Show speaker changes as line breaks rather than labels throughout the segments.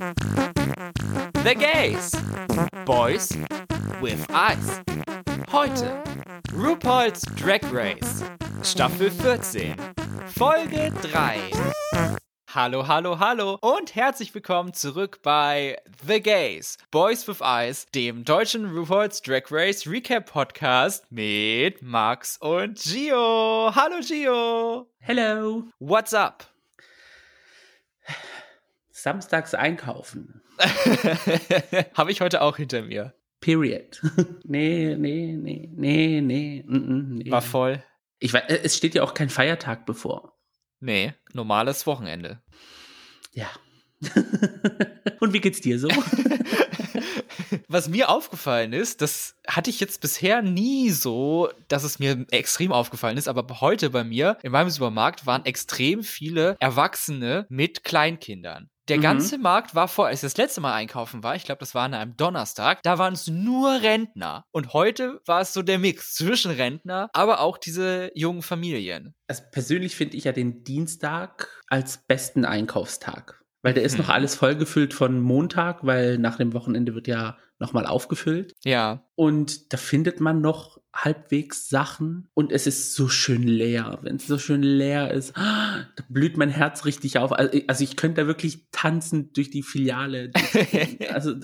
The Gays. Boys with Eyes. Heute RuPaul's Drag Race. Staffel 14. Folge 3. Hallo, hallo, hallo und herzlich willkommen zurück bei The Gays, Boys with Eyes, dem deutschen RuPaul's Drag Race Recap Podcast mit Max und Gio. Hallo Gio.
Hello.
What's up?
Samstags einkaufen.
Habe ich heute auch hinter mir.
Period. nee, nee, nee, nee, nee, nee.
War voll.
Ich weiß, es steht ja auch kein Feiertag bevor.
Nee, normales Wochenende.
Ja. Und wie geht's dir so?
Was mir aufgefallen ist, das hatte ich jetzt bisher nie so, dass es mir extrem aufgefallen ist, aber heute bei mir in meinem Supermarkt waren extrem viele Erwachsene mit Kleinkindern. Der mhm. ganze Markt war vor, als ich das letzte Mal einkaufen war, ich glaube, das war an einem Donnerstag, da waren es nur Rentner. Und heute war es so der Mix zwischen Rentner, aber auch diese jungen Familien.
Also persönlich finde ich ja den Dienstag als besten Einkaufstag. Weil der ist hm. noch alles vollgefüllt von Montag, weil nach dem Wochenende wird ja nochmal aufgefüllt.
Ja.
Und da findet man noch halbwegs Sachen und es ist so schön leer. Wenn es so schön leer ist, da blüht mein Herz richtig auf. Also, also ich könnte da wirklich tanzen durch die Filiale. also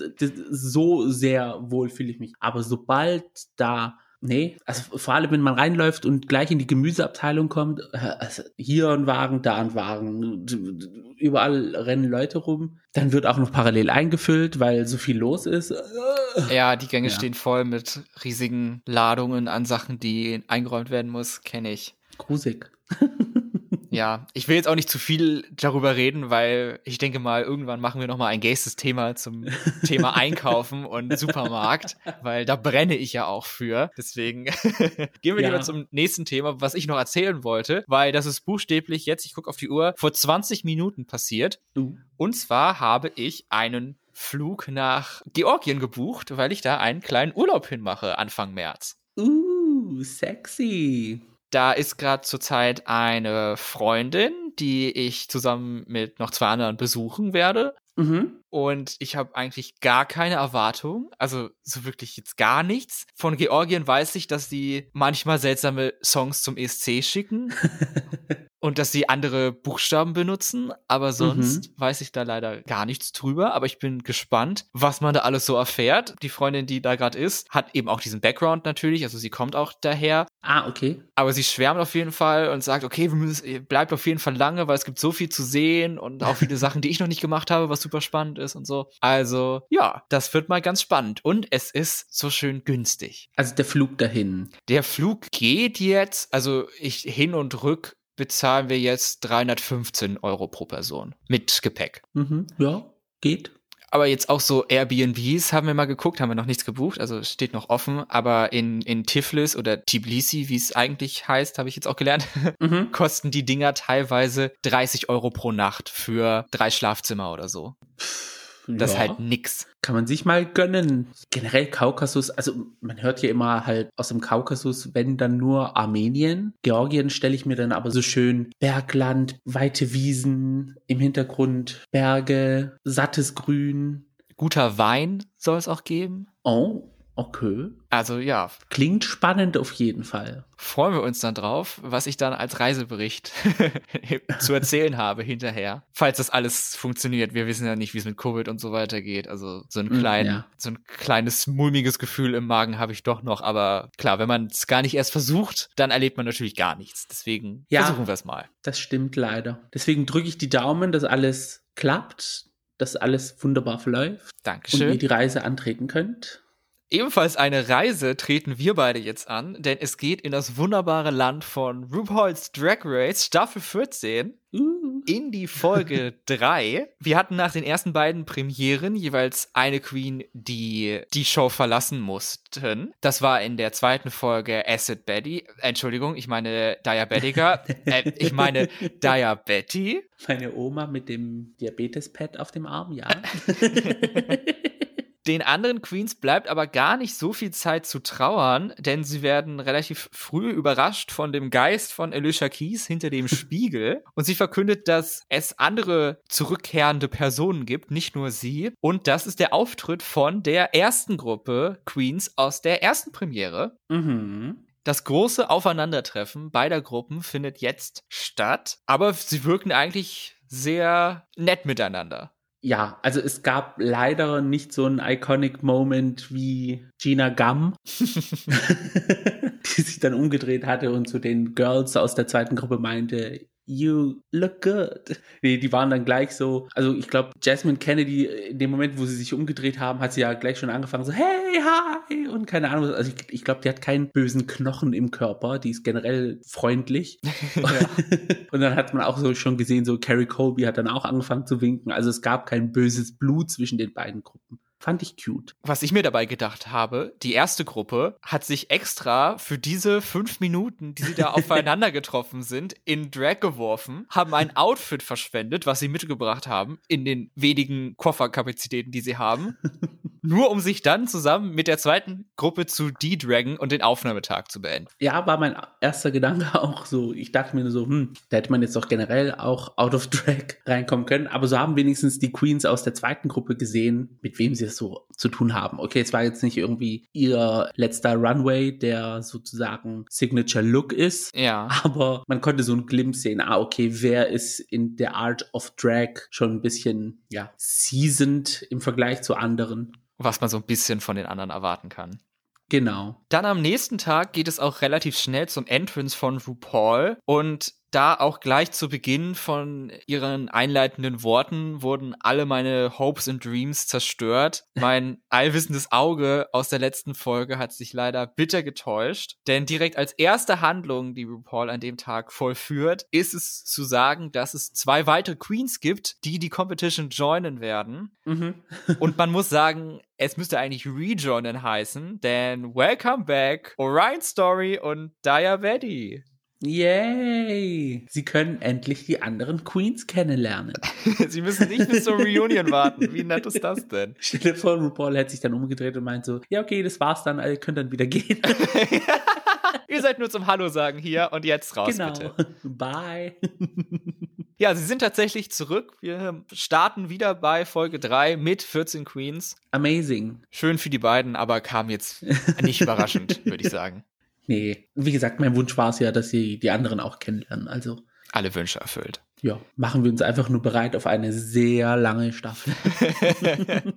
so sehr wohl fühle ich mich. Aber sobald da Nee, also vor allem, wenn man reinläuft und gleich in die Gemüseabteilung kommt, äh, also hier ein Wagen, da ein Wagen, überall rennen Leute rum. Dann wird auch noch parallel eingefüllt, weil so viel los ist.
Ja, die Gänge ja. stehen voll mit riesigen Ladungen an Sachen, die eingeräumt werden muss, kenne ich.
Grusig.
Ja, ich will jetzt auch nicht zu viel darüber reden, weil ich denke mal, irgendwann machen wir nochmal ein gaystes Thema zum Thema Einkaufen und Supermarkt, weil da brenne ich ja auch für. Deswegen gehen wir ja. lieber zum nächsten Thema, was ich noch erzählen wollte, weil das ist buchstäblich jetzt, ich gucke auf die Uhr, vor 20 Minuten passiert. Uh. Und zwar habe ich einen Flug nach Georgien gebucht, weil ich da einen kleinen Urlaub hinmache Anfang März.
Uh, sexy.
Da ist gerade zurzeit eine Freundin, die ich zusammen mit noch zwei anderen besuchen werde. Mhm. Und ich habe eigentlich gar keine Erwartung, also so wirklich jetzt gar nichts. Von Georgien weiß ich, dass sie manchmal seltsame Songs zum ESC schicken. und dass sie andere Buchstaben benutzen, aber sonst mhm. weiß ich da leider gar nichts drüber. Aber ich bin gespannt, was man da alles so erfährt. Die Freundin, die da gerade ist, hat eben auch diesen Background natürlich, also sie kommt auch daher.
Ah, okay.
Aber sie schwärmt auf jeden Fall und sagt, okay, wir müssen, bleibt auf jeden Fall lange, weil es gibt so viel zu sehen und auch viele Sachen, die ich noch nicht gemacht habe, was super spannend ist und so. Also, ja, das wird mal ganz spannend. Und es ist so schön günstig.
Also der Flug dahin.
Der Flug geht jetzt, also ich hin und rück bezahlen wir jetzt 315 Euro pro Person mit Gepäck.
Mhm, ja, geht.
Aber jetzt auch so Airbnbs haben wir mal geguckt, haben wir noch nichts gebucht, also steht noch offen. Aber in, in Tiflis oder Tbilisi, wie es eigentlich heißt, habe ich jetzt auch gelernt, mhm. kosten die Dinger teilweise 30 Euro pro Nacht für drei Schlafzimmer oder so. Pff das ja. ist halt nix.
Kann man sich mal gönnen. Generell Kaukasus, also man hört ja immer halt aus dem Kaukasus, wenn dann nur Armenien. Georgien stelle ich mir dann aber so schön Bergland, weite Wiesen, im Hintergrund Berge, sattes Grün.
Guter Wein soll es auch geben.
Oh, Okay.
Also ja.
Klingt spannend auf jeden Fall.
Freuen wir uns dann drauf, was ich dann als Reisebericht zu erzählen habe hinterher. Falls das alles funktioniert. Wir wissen ja nicht, wie es mit Covid und so weiter geht. Also so ein, hm, klein, ja. so ein kleines mulmiges Gefühl im Magen habe ich doch noch. Aber klar, wenn man es gar nicht erst versucht, dann erlebt man natürlich gar nichts. Deswegen ja, versuchen wir es mal.
Das stimmt leider. Deswegen drücke ich die Daumen, dass alles klappt, dass alles wunderbar verläuft.
Dankeschön.
Und ihr die Reise antreten könnt.
Ebenfalls eine Reise treten wir beide jetzt an, denn es geht in das wunderbare Land von RuPaul's Drag Race Staffel 14 uh. in die Folge 3. Wir hatten nach den ersten beiden Premieren jeweils eine Queen, die die Show verlassen mussten. Das war in der zweiten Folge Acid Betty. Entschuldigung, ich meine Diabetica. äh, ich meine Diabetti.
Meine Oma mit dem Diabetes-Pad auf dem Arm, ja.
Den anderen Queens bleibt aber gar nicht so viel Zeit zu trauern, denn sie werden relativ früh überrascht von dem Geist von Alicia Keys hinter dem Spiegel und sie verkündet, dass es andere zurückkehrende Personen gibt, nicht nur sie. Und das ist der Auftritt von der ersten Gruppe Queens aus der ersten Premiere. Mhm. Das große Aufeinandertreffen beider Gruppen findet jetzt statt, aber sie wirken eigentlich sehr nett miteinander
ja, also es gab leider nicht so einen iconic Moment wie Gina Gum, die sich dann umgedreht hatte und zu den Girls aus der zweiten Gruppe meinte, you look good. Nee, die waren dann gleich so, also ich glaube, Jasmine Kennedy, in dem Moment, wo sie sich umgedreht haben, hat sie ja gleich schon angefangen, so, hey, hi, und keine Ahnung, also ich, ich glaube, die hat keinen bösen Knochen im Körper, die ist generell freundlich. und dann hat man auch so schon gesehen, so Carrie Colby hat dann auch angefangen zu winken, also es gab kein böses Blut zwischen den beiden Gruppen. Fand ich cute.
Was ich mir dabei gedacht habe, die erste Gruppe hat sich extra für diese fünf Minuten, die sie da aufeinander getroffen sind, in Drag geworfen, haben ein Outfit verschwendet, was sie mitgebracht haben, in den wenigen Kofferkapazitäten, die sie haben, nur um sich dann zusammen mit der zweiten Gruppe zu de-dragen und den Aufnahmetag zu beenden.
Ja, war mein erster Gedanke auch so. Ich dachte mir nur so, hm, da hätte man jetzt doch generell auch out of drag reinkommen können, aber so haben wenigstens die Queens aus der zweiten Gruppe gesehen, mit wem sie es so zu tun haben. Okay, es war jetzt nicht irgendwie ihr letzter Runway, der sozusagen Signature Look ist.
Ja.
Aber man konnte so einen Glimpse sehen. Ah, okay, wer ist in der Art of Drag schon ein bisschen, ja, seasoned im Vergleich zu anderen.
Was man so ein bisschen von den anderen erwarten kann.
Genau.
Dann am nächsten Tag geht es auch relativ schnell zum Entrance von RuPaul und da auch gleich zu Beginn von ihren einleitenden Worten wurden alle meine Hopes and Dreams zerstört. Mein allwissendes Auge aus der letzten Folge hat sich leider bitter getäuscht, denn direkt als erste Handlung, die RuPaul an dem Tag vollführt, ist es zu sagen, dass es zwei weitere Queens gibt, die die Competition joinen werden. Mhm. Und man muss sagen, es müsste eigentlich Rejoinen heißen, denn Welcome Back, Orion Story und Daya Betty.
Yay! Sie können endlich die anderen Queens kennenlernen.
Sie müssen nicht bis zur Reunion warten. Wie nett ist das denn?
Stell dir vor, RuPaul hätte sich dann umgedreht und meint so, ja okay, das war's dann, ihr könnt dann wieder gehen.
Ihr seid nur zum Hallo sagen hier und jetzt raus, genau. bitte.
Bye.
Ja, sie sind tatsächlich zurück. Wir starten wieder bei Folge 3 mit 14 Queens.
Amazing.
Schön für die beiden, aber kam jetzt nicht überraschend, würde ich sagen.
Nee, wie gesagt, mein Wunsch war es ja, dass sie die anderen auch kennenlernen. Also.
Alle Wünsche erfüllt.
Ja, machen wir uns einfach nur bereit auf eine sehr lange Staffel.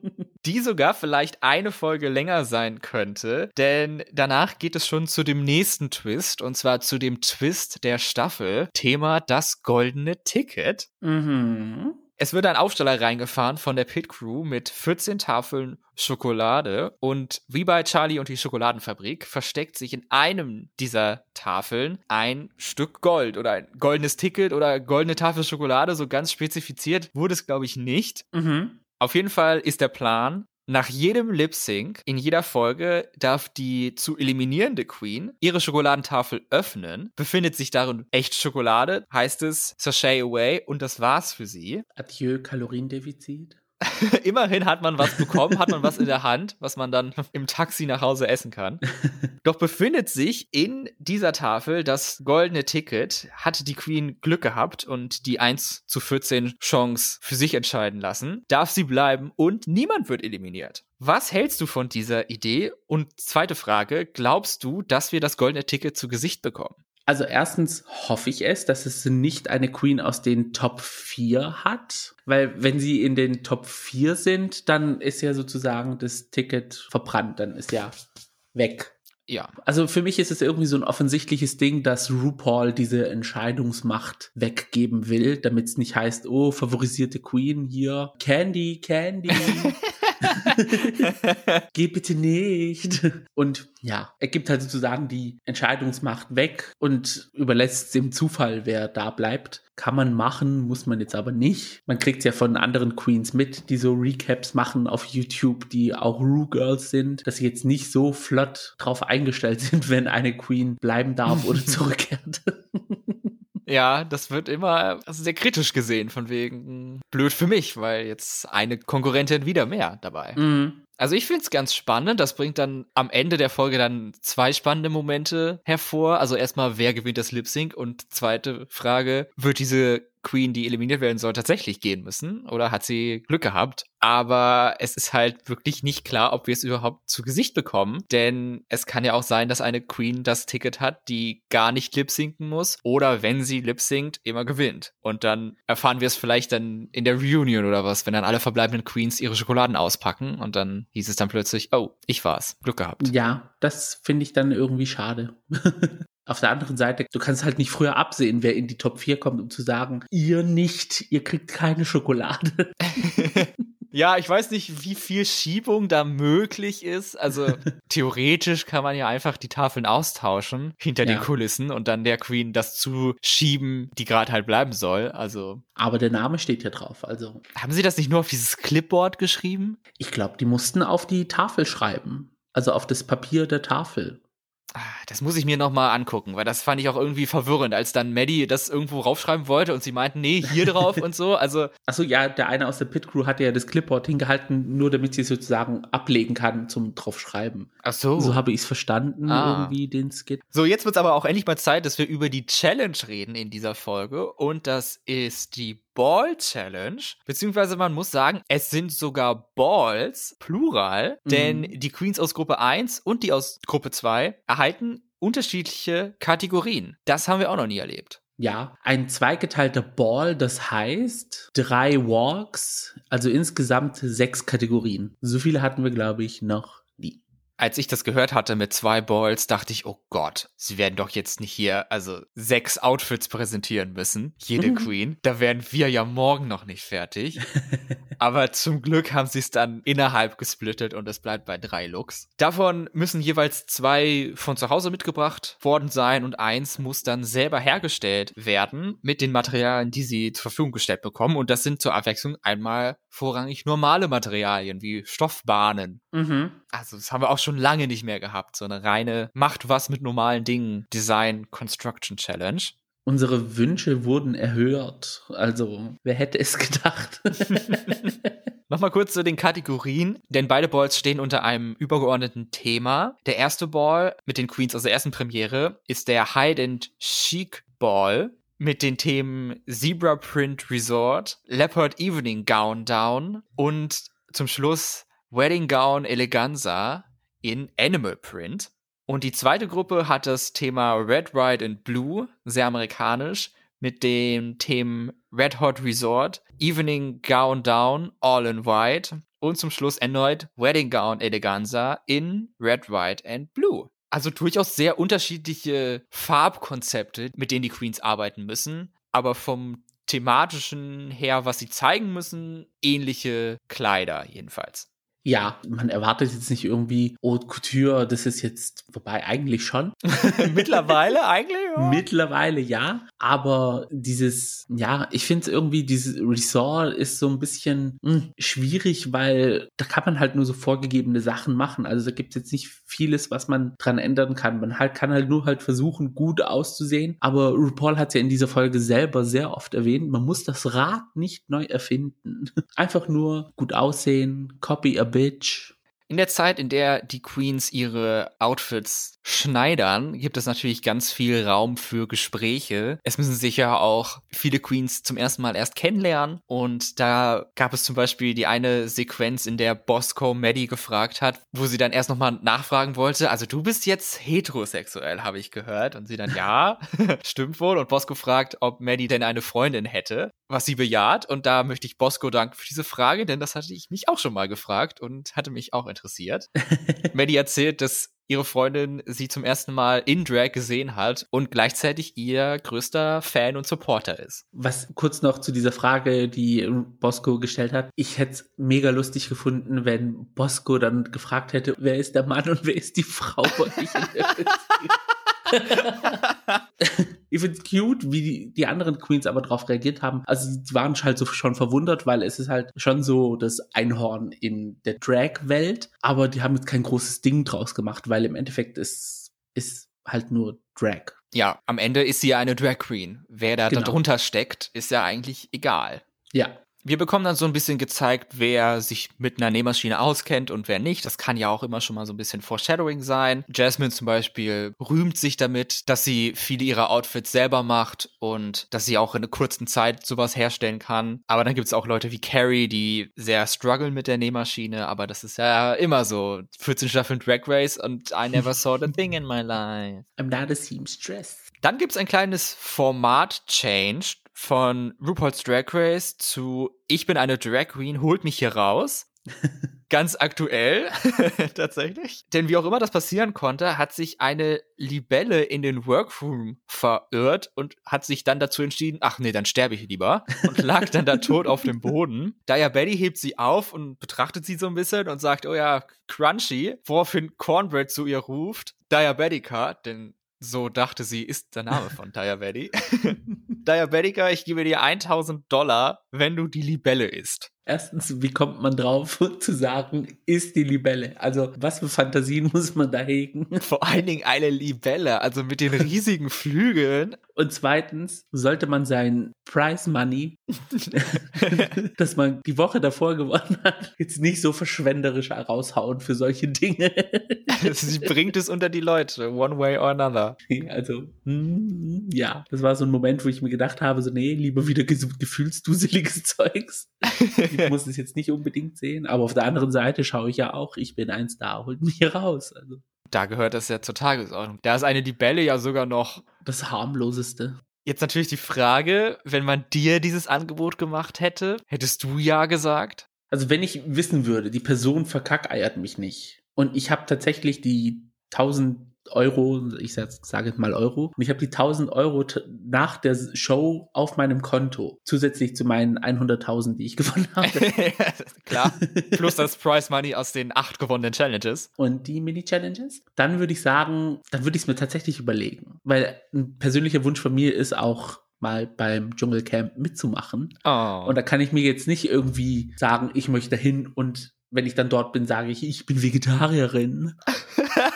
die sogar vielleicht eine Folge länger sein könnte, denn danach geht es schon zu dem nächsten Twist und zwar zu dem Twist der Staffel. Thema das goldene Ticket. Mhm. Es wird ein Aufsteller reingefahren von der Pit Crew mit 14 Tafeln Schokolade und wie bei Charlie und die Schokoladenfabrik versteckt sich in einem dieser Tafeln ein Stück Gold oder ein goldenes Ticket oder goldene Tafel Schokolade, so ganz spezifiziert wurde es glaube ich nicht. Mhm. Auf jeden Fall ist der Plan, nach jedem Lip Sync in jeder Folge darf die zu eliminierende Queen ihre Schokoladentafel öffnen. Befindet sich darin echt Schokolade, heißt es Sachet away und das war's für sie.
Adieu Kaloriendefizit.
Immerhin hat man was bekommen, hat man was in der Hand, was man dann im Taxi nach Hause essen kann. Doch befindet sich in dieser Tafel das goldene Ticket, hat die Queen Glück gehabt und die 1 zu 14 Chance für sich entscheiden lassen, darf sie bleiben und niemand wird eliminiert. Was hältst du von dieser Idee? Und zweite Frage, glaubst du, dass wir das goldene Ticket zu Gesicht bekommen?
Also erstens hoffe ich es, dass es nicht eine Queen aus den Top 4 hat, weil wenn sie in den Top 4 sind, dann ist ja sozusagen das Ticket verbrannt, dann ist ja weg.
Ja.
Also für mich ist es irgendwie so ein offensichtliches Ding, dass RuPaul diese Entscheidungsmacht weggeben will, damit es nicht heißt, oh, favorisierte Queen hier, Candy, Candy. Geh bitte nicht. Und ja, er gibt halt sozusagen die Entscheidungsmacht weg und überlässt dem Zufall, wer da bleibt. Kann man machen, muss man jetzt aber nicht. Man kriegt ja von anderen Queens mit, die so Recaps machen auf YouTube, die auch Rue Girls sind, dass sie jetzt nicht so flott drauf eingestellt sind, wenn eine Queen bleiben darf oder zurückkehrt.
Ja, das wird immer also sehr kritisch gesehen, von wegen blöd für mich, weil jetzt eine Konkurrentin wieder mehr dabei. Mhm. Also ich finde es ganz spannend. Das bringt dann am Ende der Folge dann zwei spannende Momente hervor. Also erstmal, wer gewinnt das Lip Sync? Und zweite Frage, wird diese Queen, die eliminiert werden soll, tatsächlich gehen müssen? Oder hat sie Glück gehabt? Aber es ist halt wirklich nicht klar, ob wir es überhaupt zu Gesicht bekommen. Denn es kann ja auch sein, dass eine Queen das Ticket hat, die gar nicht lip-sinken muss. Oder wenn sie lip-sinkt, immer gewinnt. Und dann erfahren wir es vielleicht dann in der Reunion oder was, wenn dann alle verbleibenden Queens ihre Schokoladen auspacken. Und dann hieß es dann plötzlich, oh, ich war's. Glück gehabt.
Ja, das finde ich dann irgendwie schade. Auf der anderen Seite, du kannst halt nicht früher absehen, wer in die Top 4 kommt, um zu sagen, ihr nicht, ihr kriegt keine Schokolade.
Ja, ich weiß nicht, wie viel Schiebung da möglich ist. Also theoretisch kann man ja einfach die Tafeln austauschen hinter ja. den Kulissen und dann der Queen das zuschieben, die gerade halt bleiben soll. Also.
Aber der Name steht ja drauf. Also.
Haben Sie das nicht nur auf dieses Clipboard geschrieben?
Ich glaube, die mussten auf die Tafel schreiben. Also auf das Papier der Tafel.
Ah, das muss ich mir nochmal angucken, weil das fand ich auch irgendwie verwirrend, als dann Maddie das irgendwo raufschreiben wollte und sie meinten, nee, hier drauf und so. Also.
Achso, ja, der eine aus der Pit Crew hatte ja das Clipboard hingehalten, nur damit sie es sozusagen ablegen kann zum draufschreiben.
Ach so.
So habe ich es verstanden, ah. irgendwie, den Skit.
So, jetzt wird es aber auch endlich mal Zeit, dass wir über die Challenge reden in dieser Folge. Und das ist die Ball Challenge, beziehungsweise man muss sagen, es sind sogar Balls, plural, mhm. denn die Queens aus Gruppe 1 und die aus Gruppe 2 erhalten unterschiedliche Kategorien. Das haben wir auch noch nie erlebt.
Ja, ein zweigeteilter Ball, das heißt drei Walks, also insgesamt sechs Kategorien. So viele hatten wir, glaube ich, noch
als ich das gehört hatte mit zwei Balls, dachte ich, oh Gott, sie werden doch jetzt nicht hier, also sechs Outfits präsentieren müssen, jede Queen. Da wären wir ja morgen noch nicht fertig. Aber zum Glück haben sie es dann innerhalb gesplittet und es bleibt bei drei Looks. Davon müssen jeweils zwei von zu Hause mitgebracht worden sein und eins muss dann selber hergestellt werden mit den Materialien, die sie zur Verfügung gestellt bekommen. Und das sind zur Abwechslung einmal vorrangig normale Materialien wie Stoffbahnen. Mhm. Also das haben wir auch schon lange nicht mehr gehabt. So eine reine Macht was mit normalen Dingen Design Construction Challenge.
Unsere Wünsche wurden erhört. Also, wer hätte es gedacht?
Nochmal kurz zu den Kategorien, denn beide Balls stehen unter einem übergeordneten Thema. Der erste Ball mit den Queens aus der ersten Premiere ist der Hide and Chic Ball mit den Themen Zebra Print Resort, Leopard Evening Gown Down und zum Schluss Wedding Gown Eleganza in Animal Print. Und die zweite Gruppe hat das Thema Red, White and Blue, sehr amerikanisch, mit den Themen Red Hot Resort, Evening Gown Down, All in White und zum Schluss erneut Wedding Gown Eleganza in Red, White and Blue. Also durchaus sehr unterschiedliche Farbkonzepte, mit denen die Queens arbeiten müssen, aber vom thematischen her, was sie zeigen müssen, ähnliche Kleider jedenfalls.
Ja, man erwartet jetzt nicht irgendwie Haute Couture, das ist jetzt, wobei eigentlich schon.
Mittlerweile eigentlich?
Ja. Mittlerweile ja, aber dieses, ja, ich finde irgendwie, dieses Resort ist so ein bisschen mh, hm, schwierig, weil da kann man halt nur so vorgegebene Sachen machen. Also da gibt es jetzt nicht vieles, was man dran ändern kann. Man halt kann halt nur halt versuchen, gut auszusehen. Aber RuPaul hat es ja in dieser Folge selber sehr oft erwähnt, man muss das Rad nicht neu erfinden. Einfach nur gut aussehen, copy a bitch.
In der Zeit, in der die Queens ihre Outfits schneidern, gibt es natürlich ganz viel Raum für Gespräche. Es müssen sich ja auch viele Queens zum ersten Mal erst kennenlernen. Und da gab es zum Beispiel die eine Sequenz, in der Bosco Maddie gefragt hat, wo sie dann erst nochmal nachfragen wollte. Also du bist jetzt heterosexuell, habe ich gehört. Und sie dann, ja, stimmt wohl. Und Bosco fragt, ob Maddie denn eine Freundin hätte, was sie bejaht. Und da möchte ich Bosco danken für diese Frage, denn das hatte ich mich auch schon mal gefragt und hatte mich auch interessiert. Maddie erzählt, dass ihre Freundin sie zum ersten Mal in Drag gesehen hat und gleichzeitig ihr größter Fan und Supporter ist.
Was kurz noch zu dieser Frage, die Bosco gestellt hat. Ich hätte es mega lustig gefunden, wenn Bosco dann gefragt hätte, wer ist der Mann und wer ist die Frau bei euch in der ich finde es cute, wie die, die, anderen Queens aber darauf reagiert haben. Also die waren halt so schon verwundert, weil es ist halt schon so das Einhorn in der Drag-Welt. Aber die haben jetzt kein großes Ding draus gemacht, weil im Endeffekt ist, ist halt nur Drag.
Ja, am Ende ist sie ja eine Drag Queen. Wer da genau. darunter steckt, ist ja eigentlich egal.
Ja,
wir bekommen dann so ein bisschen gezeigt, wer sich mit einer Nähmaschine auskennt und wer nicht. Das kann ja auch immer schon mal so ein bisschen Foreshadowing sein. Jasmine zum Beispiel rühmt sich damit, dass sie viele ihrer Outfits selber macht und dass sie auch in einer kurzen Zeit sowas herstellen kann. Aber dann gibt es auch Leute wie Carrie, die sehr strugglen mit der Nähmaschine. Aber das ist ja immer so. 14 Staffeln Drag Race und I never saw the thing in my life.
I'm not a seamstress.
Dann gibt es ein kleines Format-Change von RuPaul's Drag Race zu Ich bin eine Drag Queen, holt mich hier raus. Ganz aktuell, tatsächlich. Denn wie auch immer das passieren konnte, hat sich eine Libelle in den Workroom verirrt und hat sich dann dazu entschieden, ach nee, dann sterbe ich lieber. Und lag dann da tot auf dem Boden. Daya Betty hebt sie auf und betrachtet sie so ein bisschen und sagt, oh ja, crunchy. Woraufhin Cornbread zu ihr ruft, Diabetica, denn so dachte sie, ist der Name von Diabetic. Diabetica, ich gebe dir 1000 Dollar, wenn du die Libelle isst.
Erstens, wie kommt man drauf zu sagen, ist die Libelle? Also, was für Fantasien muss man da hegen?
Vor allen Dingen eine Libelle, also mit den riesigen Flügeln.
Und zweitens, sollte man sein Prize Money, das man die Woche davor gewonnen hat, jetzt nicht so verschwenderisch raushauen für solche Dinge.
Sie bringt es unter die Leute, one way or another.
Also, mm, ja, das war so ein Moment, wo ich mir gedacht habe, so, nee, lieber wieder gefühlsduseliges Zeugs ich muss es jetzt nicht unbedingt sehen, aber auf der anderen Seite schaue ich ja auch, ich bin ein Star, holt mich raus. Also.
Da gehört das ja zur Tagesordnung. Da ist eine Libelle ja sogar noch.
Das harmloseste.
Jetzt natürlich die Frage, wenn man dir dieses Angebot gemacht hätte, hättest du ja gesagt?
Also wenn ich wissen würde, die Person verkackeiert mich nicht und ich habe tatsächlich die 1000 Euro, ich sage jetzt mal Euro, und ich habe die 1000 Euro nach der Show auf meinem Konto, zusätzlich zu meinen 100.000, die ich gewonnen habe.
Klar, plus das Prize Money aus den acht gewonnenen Challenges.
Und die Mini-Challenges? Dann würde ich sagen, dann würde ich es mir tatsächlich überlegen, weil ein persönlicher Wunsch von mir ist auch, mal beim Dschungelcamp mitzumachen.
Oh.
Und da kann ich mir jetzt nicht irgendwie sagen, ich möchte hin und wenn ich dann dort bin, sage ich, ich bin Vegetarierin.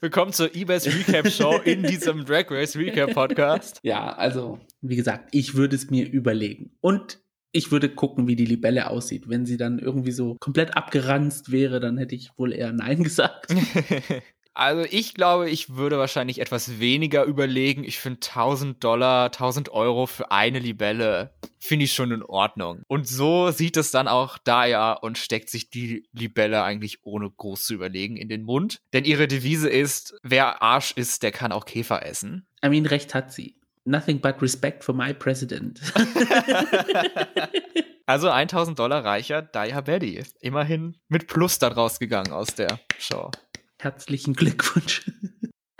Willkommen zur eBay's Recap Show in diesem Drag Race Recap Podcast.
Ja, also, wie gesagt, ich würde es mir überlegen. Und ich würde gucken, wie die Libelle aussieht. Wenn sie dann irgendwie so komplett abgeranzt wäre, dann hätte ich wohl eher Nein gesagt.
Also ich glaube, ich würde wahrscheinlich etwas weniger überlegen. Ich finde 1000 Dollar, 1000 Euro für eine Libelle finde ich schon in Ordnung. Und so sieht es dann auch Daya und steckt sich die Libelle eigentlich ohne groß zu überlegen in den Mund. Denn ihre Devise ist, wer Arsch ist, der kann auch Käfer essen.
I mean, recht hat sie. Nothing but respect for my president.
also 1000 Dollar reicher Daya Betty. Immerhin mit Plus da rausgegangen aus der Show.
Herzlichen Glückwunsch.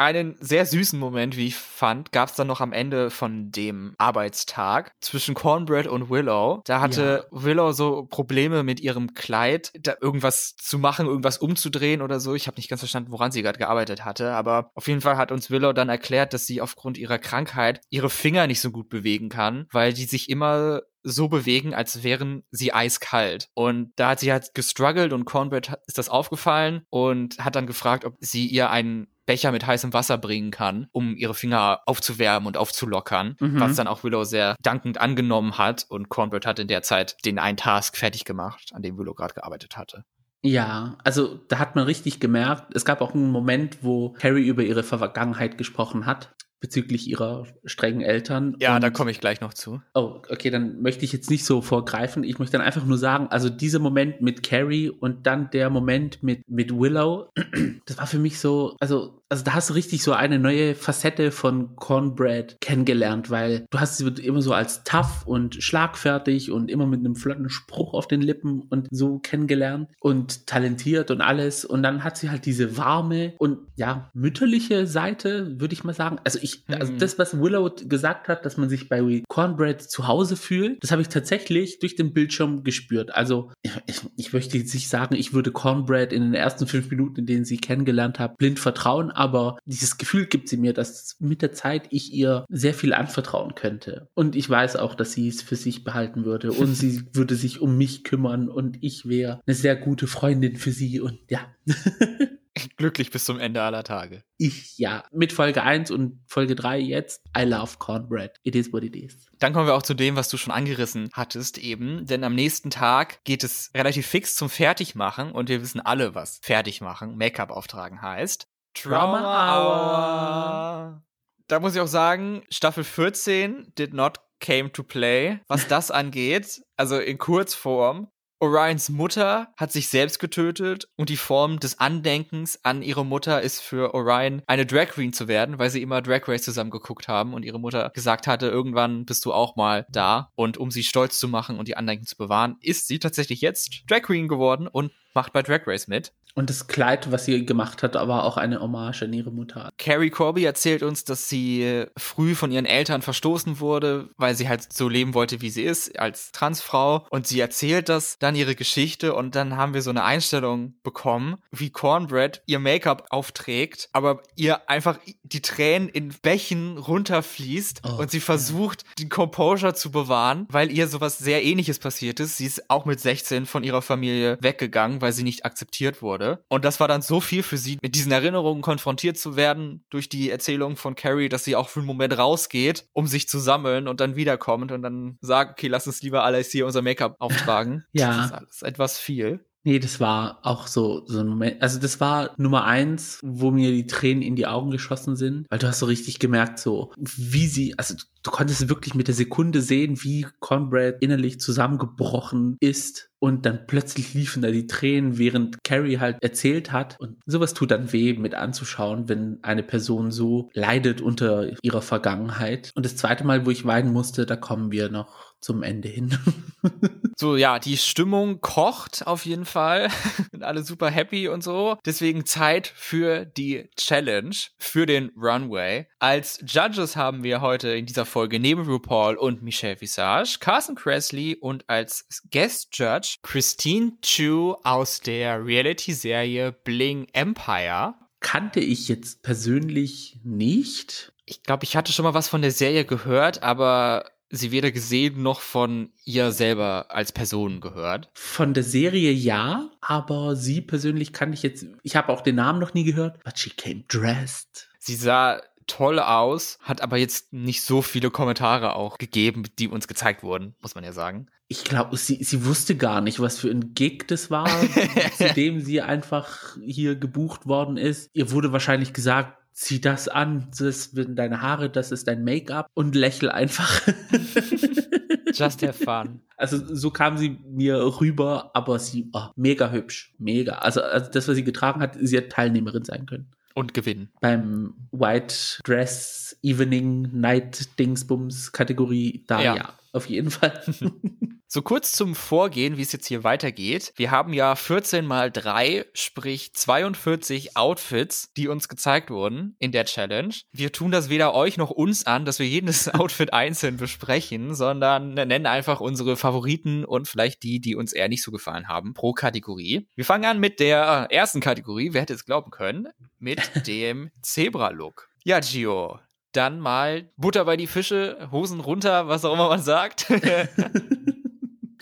Einen sehr süßen Moment, wie ich fand, gab es dann noch am Ende von dem Arbeitstag zwischen Cornbread und Willow. Da hatte ja. Willow so Probleme mit ihrem Kleid, da irgendwas zu machen, irgendwas umzudrehen oder so. Ich habe nicht ganz verstanden, woran sie gerade gearbeitet hatte, aber auf jeden Fall hat uns Willow dann erklärt, dass sie aufgrund ihrer Krankheit ihre Finger nicht so gut bewegen kann, weil die sich immer so bewegen, als wären sie eiskalt. Und da hat sie halt gestruggelt und Cornbread ist das aufgefallen und hat dann gefragt, ob sie ihr einen Becher mit heißem Wasser bringen kann, um ihre Finger aufzuwärmen und aufzulockern, mhm. was dann auch Willow sehr dankend angenommen hat und Cornbread hat in der Zeit den einen Task fertig gemacht, an dem Willow gerade gearbeitet hatte.
Ja, also da hat man richtig gemerkt, es gab auch einen Moment, wo Harry über ihre Vergangenheit gesprochen hat bezüglich ihrer strengen Eltern.
Ja, und, da komme ich gleich noch zu.
Oh, okay, dann möchte ich jetzt nicht so vorgreifen. Ich möchte dann einfach nur sagen, also dieser Moment mit Carrie und dann der Moment mit, mit Willow, das war für mich so, also also da hast du richtig so eine neue Facette von Cornbread kennengelernt, weil du hast sie immer so als tough und schlagfertig und immer mit einem flotten Spruch auf den Lippen und so kennengelernt und talentiert und alles. Und dann hat sie halt diese warme und ja, mütterliche Seite, würde ich mal sagen. Also ich, also mhm. das, was Willow gesagt hat, dass man sich bei Cornbread zu Hause fühlt, das habe ich tatsächlich durch den Bildschirm gespürt. Also ich, ich möchte jetzt nicht sagen, ich würde Cornbread in den ersten fünf Minuten, in denen sie kennengelernt habe, blind vertrauen, aber dieses Gefühl gibt sie mir, dass mit der Zeit ich ihr sehr viel anvertrauen könnte. Und ich weiß auch, dass sie es für sich behalten würde und sie würde sich um mich kümmern und ich wäre eine sehr gute Freundin für sie und ja.
Glücklich bis zum Ende aller Tage.
Ich ja. Mit Folge 1 und Folge 3 jetzt. I love cornbread. It is what it is.
Dann kommen wir auch zu dem, was du schon angerissen hattest eben. Denn am nächsten Tag geht es relativ fix zum Fertigmachen und wir wissen alle, was Fertigmachen, Make-up auftragen heißt. Trauma Hour. Da muss ich auch sagen, Staffel 14 did not came to play. Was das angeht, also in Kurzform, Orions Mutter hat sich selbst getötet und die Form des Andenkens an ihre Mutter ist für Orion eine Drag Queen zu werden, weil sie immer Drag Race zusammen geguckt haben und ihre Mutter gesagt hatte, irgendwann bist du auch mal da. Und um sie stolz zu machen und die Andenken zu bewahren, ist sie tatsächlich jetzt Drag Queen geworden und macht bei Drag Race mit.
Und das Kleid, was sie gemacht hat, war auch eine Hommage an ihre Mutter.
Carrie Corby erzählt uns, dass sie früh von ihren Eltern verstoßen wurde, weil sie halt so leben wollte, wie sie ist, als Transfrau. Und sie erzählt das, dann ihre Geschichte und dann haben wir so eine Einstellung bekommen, wie Cornbread ihr Make-up aufträgt, aber ihr einfach die Tränen in Bächen runterfließt oh, und sie versucht, ja. den Composure zu bewahren, weil ihr sowas sehr ähnliches passiert ist. Sie ist auch mit 16 von ihrer Familie weggegangen, weil sie nicht akzeptiert wurde wurde. Und das war dann so viel für sie, mit diesen Erinnerungen konfrontiert zu werden durch die Erzählung von Carrie, dass sie auch für einen Moment rausgeht, um sich zu sammeln und dann wiederkommt und dann sagt, okay, lass uns lieber alles hier unser Make-up auftragen.
ja.
Das ist alles etwas viel.
Nee, das war auch so, so ein Moment. Also das war Nummer eins, wo mir die Tränen in die Augen geschossen sind, weil du hast so richtig gemerkt, so wie sie, also du konntest wirklich mit der Sekunde sehen, wie Conrad innerlich zusammengebrochen ist und dann plötzlich liefen da die Tränen, während Carrie halt erzählt hat. Und sowas tut dann weh mit anzuschauen, wenn eine Person so leidet unter ihrer Vergangenheit. Und das zweite Mal, wo ich weinen musste, da kommen wir noch zum Ende hin.
so, ja, die Stimmung kocht auf jeden Fall. Sind alle super happy und so. Deswegen Zeit für die Challenge, für den Runway. Als Judges haben wir heute in dieser Folge neben RuPaul und Michelle Visage Carson Kressley und als Guest Judge Christine Chu aus der Reality-Serie Bling Empire.
Kannte ich jetzt persönlich nicht.
Ich glaube, ich hatte schon mal was von der Serie gehört, aber sie weder gesehen noch von ihr selber als Person gehört.
Von der Serie ja, aber sie persönlich kann ich jetzt, ich habe auch den Namen noch nie gehört, but she came dressed.
Sie sah toll aus, hat aber jetzt nicht so viele Kommentare auch gegeben, die uns gezeigt wurden, muss man ja sagen.
Ich glaube, sie, sie wusste gar nicht, was für ein Gig das war, zu dem sie einfach hier gebucht worden ist. Ihr wurde wahrscheinlich gesagt, zieh das an, das sind deine Haare, das ist dein Make-up und lächel einfach.
Just have fun.
Also so kam sie mir rüber, aber sie war mega hübsch, mega. Also, also das, was sie getragen hat, sie hat Teilnehmerin sein können.
Und gewinnen.
Beim White Dress Evening Night Dingsbums Kategorie, da ja, ja auf jeden Fall.
So kurz zum Vorgehen, wie es jetzt hier weitergeht. Wir haben ja 14 mal 3, sprich 42 Outfits, die uns gezeigt wurden in der Challenge. Wir tun das weder euch noch uns an, dass wir jedes Outfit einzeln besprechen, sondern nennen einfach unsere Favoriten und vielleicht die, die uns eher nicht so gefallen haben, pro Kategorie. Wir fangen an mit der ersten Kategorie, wer hätte es glauben können, mit dem Zebra-Look. Ja, Gio, dann mal Butter bei die Fische, Hosen runter, was auch immer man sagt.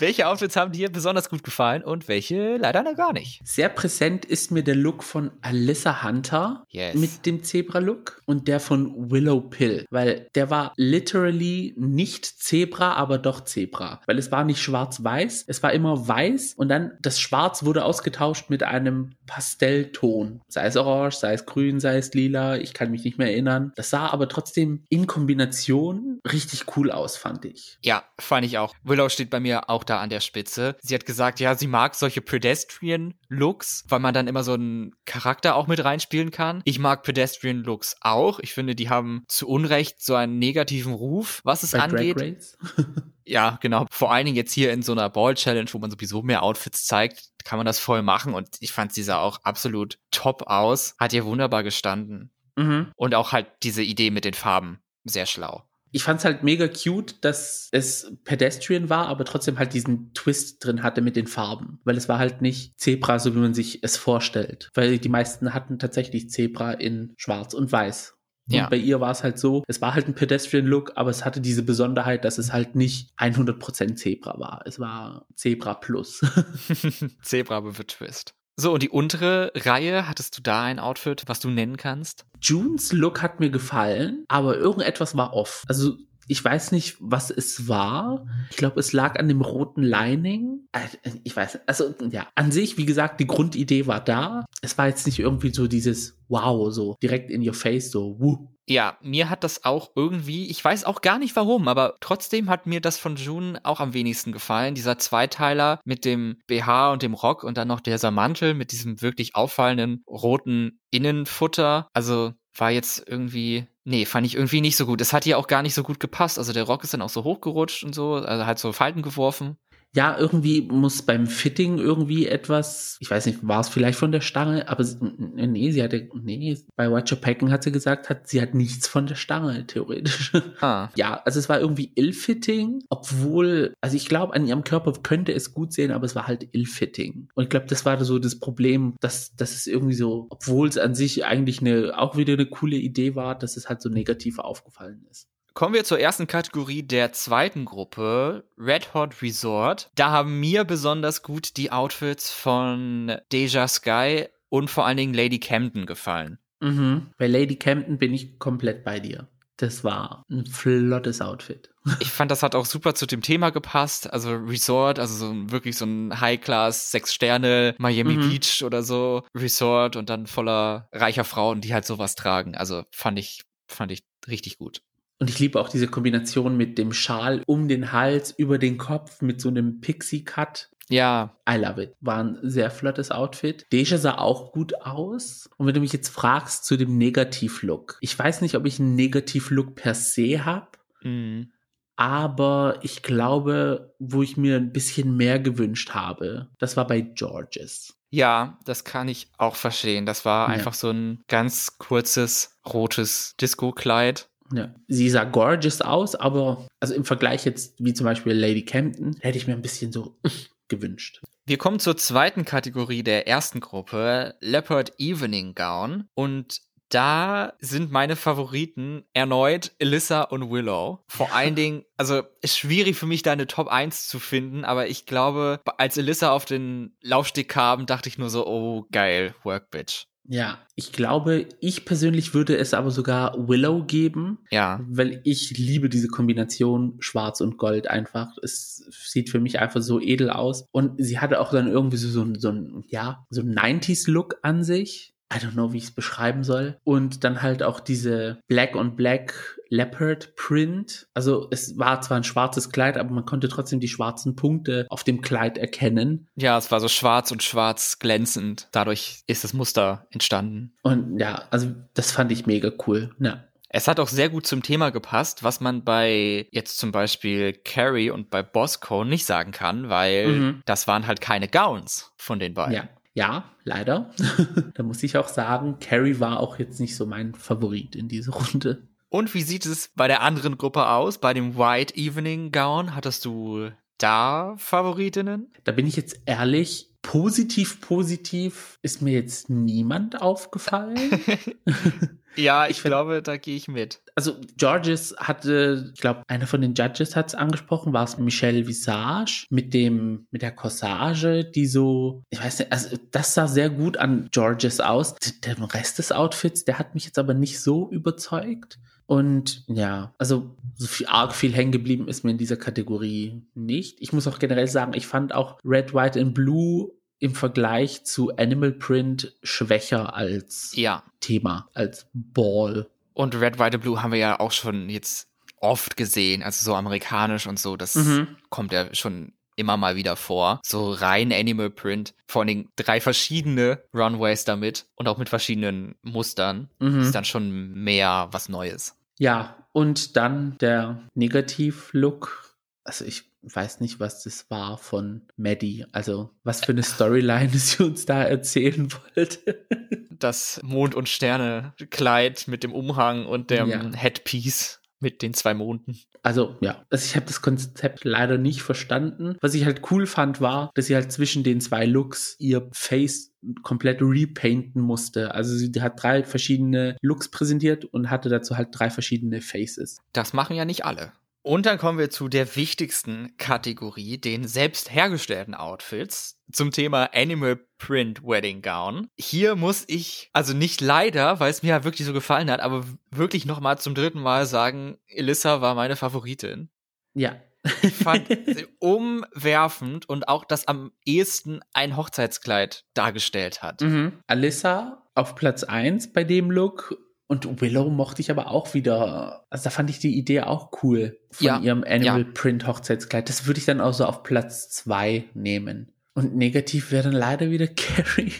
Welche Outfits haben dir besonders gut gefallen und welche leider noch gar nicht?
Sehr präsent ist mir der Look von Alyssa Hunter yes. mit dem Zebra-Look und der von Willow Pill, weil der war literally nicht Zebra, aber doch Zebra, weil es war nicht schwarz-weiß, es war immer weiß und dann das Schwarz wurde ausgetauscht mit einem Pastellton, sei es orange, sei es grün, sei es lila, ich kann mich nicht mehr erinnern. Das sah aber trotzdem in Kombination richtig cool aus, fand ich.
Ja, fand ich auch. Willow steht bei mir auch da an der Spitze. Sie hat gesagt, ja, sie mag solche Pedestrian-Looks, weil man dann immer so einen Charakter auch mit reinspielen kann. Ich mag Pedestrian-Looks auch. Ich finde, die haben zu Unrecht so einen negativen Ruf, was es Bei angeht. ja, genau. Vor allen Dingen jetzt hier in so einer Ball-Challenge, wo man sowieso mehr Outfits zeigt, kann man das voll machen. Und ich fand, sie sah auch absolut top aus. Hat ihr wunderbar gestanden. Mhm. Und auch halt diese Idee mit den Farben. Sehr schlau
ich fand's halt mega cute, dass es Pedestrian war, aber trotzdem halt diesen Twist drin hatte mit den Farben. Weil es war halt nicht Zebra, so wie man sich es vorstellt. Weil die meisten hatten tatsächlich Zebra in schwarz und weiß. Und ja. bei ihr war es halt so, es war halt ein Pedestrian-Look, aber es hatte diese Besonderheit, dass es halt nicht 100% Zebra war. Es war Zebra Plus.
Zebra with a Twist. So, und die untere Reihe, hattest du da ein Outfit, was du nennen kannst?
Junes Look hat mir gefallen, aber irgendetwas war off. Also ich weiß nicht, was es war. Ich glaube, es lag an dem roten Lining. Äh, ich weiß, also ja, an sich, wie gesagt, die Grundidee war da. Es war jetzt nicht irgendwie so dieses Wow, so direkt in your face, so wuh.
Ja, mir hat das auch irgendwie, ich weiß auch gar nicht warum, aber trotzdem hat mir das von June auch am wenigsten gefallen. Dieser Zweiteiler mit dem BH und dem Rock und dann noch dieser Mantel mit diesem wirklich auffallenden roten Innenfutter. Also war jetzt irgendwie, nee, fand ich irgendwie nicht so gut. Es hat ihr auch gar nicht so gut gepasst. Also der Rock ist dann auch so hochgerutscht und so, also halt so Falten geworfen
ja, irgendwie muss beim Fitting irgendwie etwas, ich weiß nicht, war es vielleicht von der Stange, aber nee, sie hatte, nee, bei Watcher Packing hat sie gesagt, hat, sie hat nichts von der Stange, theoretisch. Ah. Ja, also es war irgendwie ill-fitting, obwohl, also ich glaube, an ihrem Körper könnte es gut sehen, aber es war halt ill-fitting. Und ich glaube, das war so das Problem, dass, dass es irgendwie so, obwohl es an sich eigentlich eine, auch wieder eine coole Idee war, dass es halt so negativ aufgefallen ist.
Kommen wir zur ersten Kategorie der zweiten Gruppe, Red Hot Resort. Da haben mir besonders gut die Outfits von Deja Sky und vor allen Dingen Lady Camden gefallen.
Mhm. Bei Lady Camden bin ich komplett bei dir. Das war ein flottes Outfit.
Ich fand, das hat auch super zu dem Thema gepasst. Also Resort, also so wirklich so ein High-Class, sechs Sterne, Miami mhm. Beach oder so Resort und dann voller reicher Frauen, die halt sowas tragen. Also fand ich, fand ich richtig gut.
Und ich liebe auch diese Kombination mit dem Schal um den Hals, über den Kopf, mit so einem Pixie-Cut.
Ja.
I love it. War ein sehr flottes Outfit. Deja sah auch gut aus. Und wenn du mich jetzt fragst zu dem Negativ-Look. Ich weiß nicht, ob ich einen Negativ-Look per se habe. Mhm. Aber ich glaube, wo ich mir ein bisschen mehr gewünscht habe, das war bei Georges.
Ja, das kann ich auch verstehen. Das war ja. einfach so ein ganz kurzes rotes Disco-Kleid.
Ja. Sie sah gorgeous aus, aber also im Vergleich jetzt wie zum Beispiel Lady Camden hätte ich mir ein bisschen so gewünscht.
Wir kommen zur zweiten Kategorie der ersten Gruppe, Leopard Evening Gown. Und da sind meine Favoriten erneut Elissa und Willow. Vor allen Dingen, also ist schwierig für mich da eine Top 1 zu finden, aber ich glaube, als Elissa auf den Laufsteg kam, dachte ich nur so, oh geil, Work Bitch.
Ja, ich glaube, ich persönlich würde es aber sogar Willow geben.
Ja.
Weil ich liebe diese Kombination Schwarz und Gold einfach. Es sieht für mich einfach so edel aus. Und sie hatte auch dann irgendwie so, so, so ein, ja, so ein 90s-Look an sich. I don't know, wie ich es beschreiben soll. Und dann halt auch diese Black on Black Leopard Print. Also es war zwar ein schwarzes Kleid, aber man konnte trotzdem die schwarzen Punkte auf dem Kleid erkennen.
Ja, es war so schwarz und schwarz glänzend. Dadurch ist das Muster entstanden.
Und ja, also das fand ich mega cool. Ja.
Es hat auch sehr gut zum Thema gepasst, was man bei jetzt zum Beispiel Carrie und bei Bosco nicht sagen kann, weil mhm. das waren halt keine Gowns von den beiden.
Ja. Ja, leider. da muss ich auch sagen, Carrie war auch jetzt nicht so mein Favorit in dieser Runde.
Und wie sieht es bei der anderen Gruppe aus? Bei dem White Evening Gown hattest du da Favoritinnen?
Da bin ich jetzt ehrlich, positiv, positiv ist mir jetzt niemand aufgefallen.
ja, ich, ich glaube, da gehe ich mit.
Also Georges hatte, ich glaube, einer von den Judges hat es angesprochen, war es Michelle Visage mit dem, mit der Corsage, die so, ich weiß nicht, also das sah sehr gut an Georges aus. Der Rest des Outfits, der hat mich jetzt aber nicht so überzeugt. Und ja, also so viel arg viel hängen geblieben ist mir in dieser Kategorie nicht. Ich muss auch generell sagen, ich fand auch Red, White and Blue im Vergleich zu Animal Print schwächer als
ja.
Thema, als Ball.
Und Red, White and Blue haben wir ja auch schon jetzt oft gesehen, also so amerikanisch und so, das mhm. kommt ja schon immer mal wieder vor. So rein Animal Print. Vor allen Dingen drei verschiedene Runways damit und auch mit verschiedenen Mustern. Mhm. Ist dann schon mehr was Neues.
Ja, und dann der Negativ-Look. Also ich weiß nicht, was das war von Maddie. Also was für eine Storyline sie uns da erzählen wollte.
Das Mond- und Sterne-Kleid mit dem Umhang und dem ja. Headpiece mit den zwei Monden.
Also ja, also ich habe das Konzept leider nicht verstanden. Was ich halt cool fand, war, dass sie halt zwischen den zwei Looks ihr Face komplett repainten musste. Also sie hat drei verschiedene Looks präsentiert und hatte dazu halt drei verschiedene Faces.
Das machen ja nicht alle. Und dann kommen wir zu der wichtigsten Kategorie, den selbst hergestellten Outfits zum Thema Animal Print Wedding Gown. Hier muss ich, also nicht leider, weil es mir ja wirklich so gefallen hat, aber wirklich nochmal zum dritten Mal sagen, Elissa war meine Favoritin.
Ja.
Ich fand sie umwerfend und auch, dass am ehesten ein Hochzeitskleid dargestellt hat.
Mhm. Alyssa auf Platz 1 bei dem Look und Willow mochte ich aber auch wieder, also da fand ich die Idee auch cool von ja, ihrem Animal ja. Print Hochzeitskleid. Das würde ich dann auch so auf Platz zwei nehmen. Und negativ wäre dann leider wieder Carrie.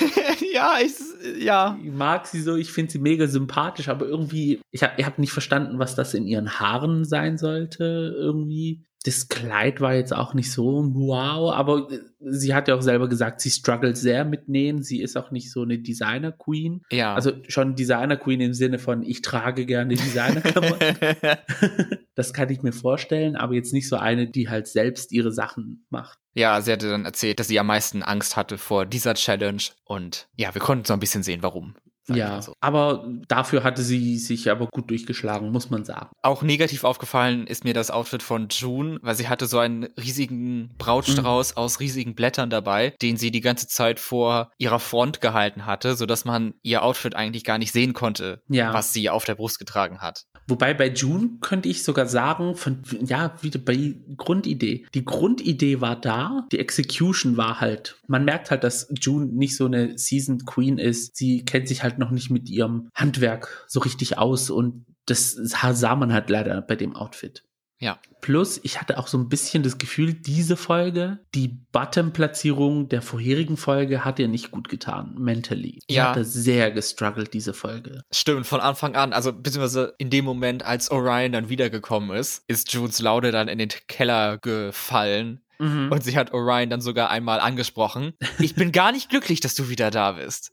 ja, ich, ja.
Ich mag sie so, ich finde sie mega sympathisch, aber irgendwie, ich habe ich hab nicht verstanden, was das in ihren Haaren sein sollte, irgendwie das Kleid war jetzt auch nicht so wow, aber äh, sie hat ja auch selber gesagt, sie struggelt sehr mit Nähen. Sie ist auch nicht so eine Designer Queen.
Ja.
Also schon Designer Queen im Sinne von, ich trage gerne Designerklamotten. das kann ich mir vorstellen, aber jetzt nicht so eine, die halt selbst ihre Sachen macht.
Ja, sie hatte dann erzählt, dass sie am meisten Angst hatte vor dieser Challenge und ja, wir konnten so ein bisschen sehen, warum.
Ja, so. aber dafür hatte sie sich aber gut durchgeschlagen, muss man sagen.
Auch negativ aufgefallen ist mir das Outfit von June, weil sie hatte so einen riesigen Brautstrauß mhm. aus riesigen Blättern dabei, den sie die ganze Zeit vor ihrer Front gehalten hatte, sodass man ihr Outfit eigentlich gar nicht sehen konnte, ja. was sie auf der Brust getragen hat.
Wobei bei June könnte ich sogar sagen, von, ja, wieder bei Grundidee. Die Grundidee war da, die Execution war halt, man merkt halt, dass June nicht so eine Seasoned Queen ist. Sie kennt sich halt noch nicht mit ihrem Handwerk so richtig aus und das sah man halt leider bei dem Outfit.
Ja.
Plus, ich hatte auch so ein bisschen das Gefühl, diese Folge, die Bottom-Platzierung der vorherigen Folge hat ihr nicht gut getan, mentally. Ich ja. hatte sehr gestruggelt, diese Folge.
Stimmt, von Anfang an, also beziehungsweise in dem Moment, als Orion dann wiedergekommen ist, ist Junes Laude dann in den Keller gefallen. Mhm. Und sie hat Orion dann sogar einmal angesprochen. Ich bin gar nicht glücklich, dass du wieder da bist.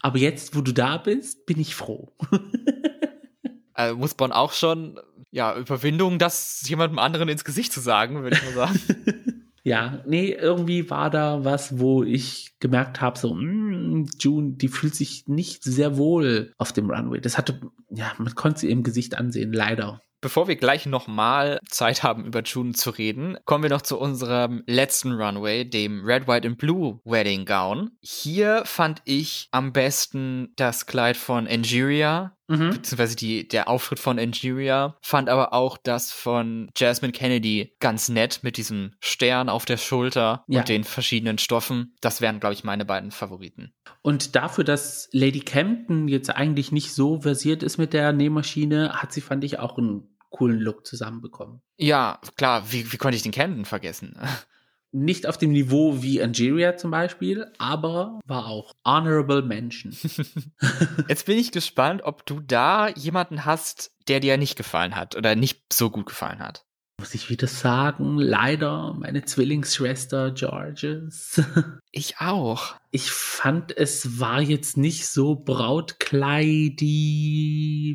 Aber jetzt, wo du da bist, bin ich froh.
also muss man auch schon ja, Überwindung, das jemandem anderen ins Gesicht zu sagen, würde ich mal sagen.
ja, nee, irgendwie war da was, wo ich gemerkt habe, so, mm, June, die fühlt sich nicht sehr wohl auf dem Runway. Das hatte, ja, man konnte sie im Gesicht ansehen, leider.
Bevor wir gleich nochmal Zeit haben, über June zu reden, kommen wir noch zu unserem letzten Runway, dem Red, White and Blue Wedding Gown. Hier fand ich am besten das Kleid von Angeria, mhm. beziehungsweise die, der Auftritt von Angeria, fand aber auch das von Jasmine Kennedy ganz nett mit diesem Stern auf der Schulter ja. und den verschiedenen Stoffen. Das wären, glaube ich, meine beiden Favoriten.
Und dafür, dass Lady Campton jetzt eigentlich nicht so versiert ist mit der Nähmaschine, hat sie, fand ich, auch einen coolen Look zusammenbekommen.
Ja, klar, wie, wie konnte ich den Camden vergessen?
Nicht auf dem Niveau wie Angeria zum Beispiel, aber war auch Honorable Mention.
Jetzt bin ich gespannt, ob du da jemanden hast, der dir nicht gefallen hat oder nicht so gut gefallen hat.
Muss ich wieder sagen, leider meine Zwillingsschwester Georges.
Ich auch.
Ich fand, es war jetzt nicht so brautkleidi,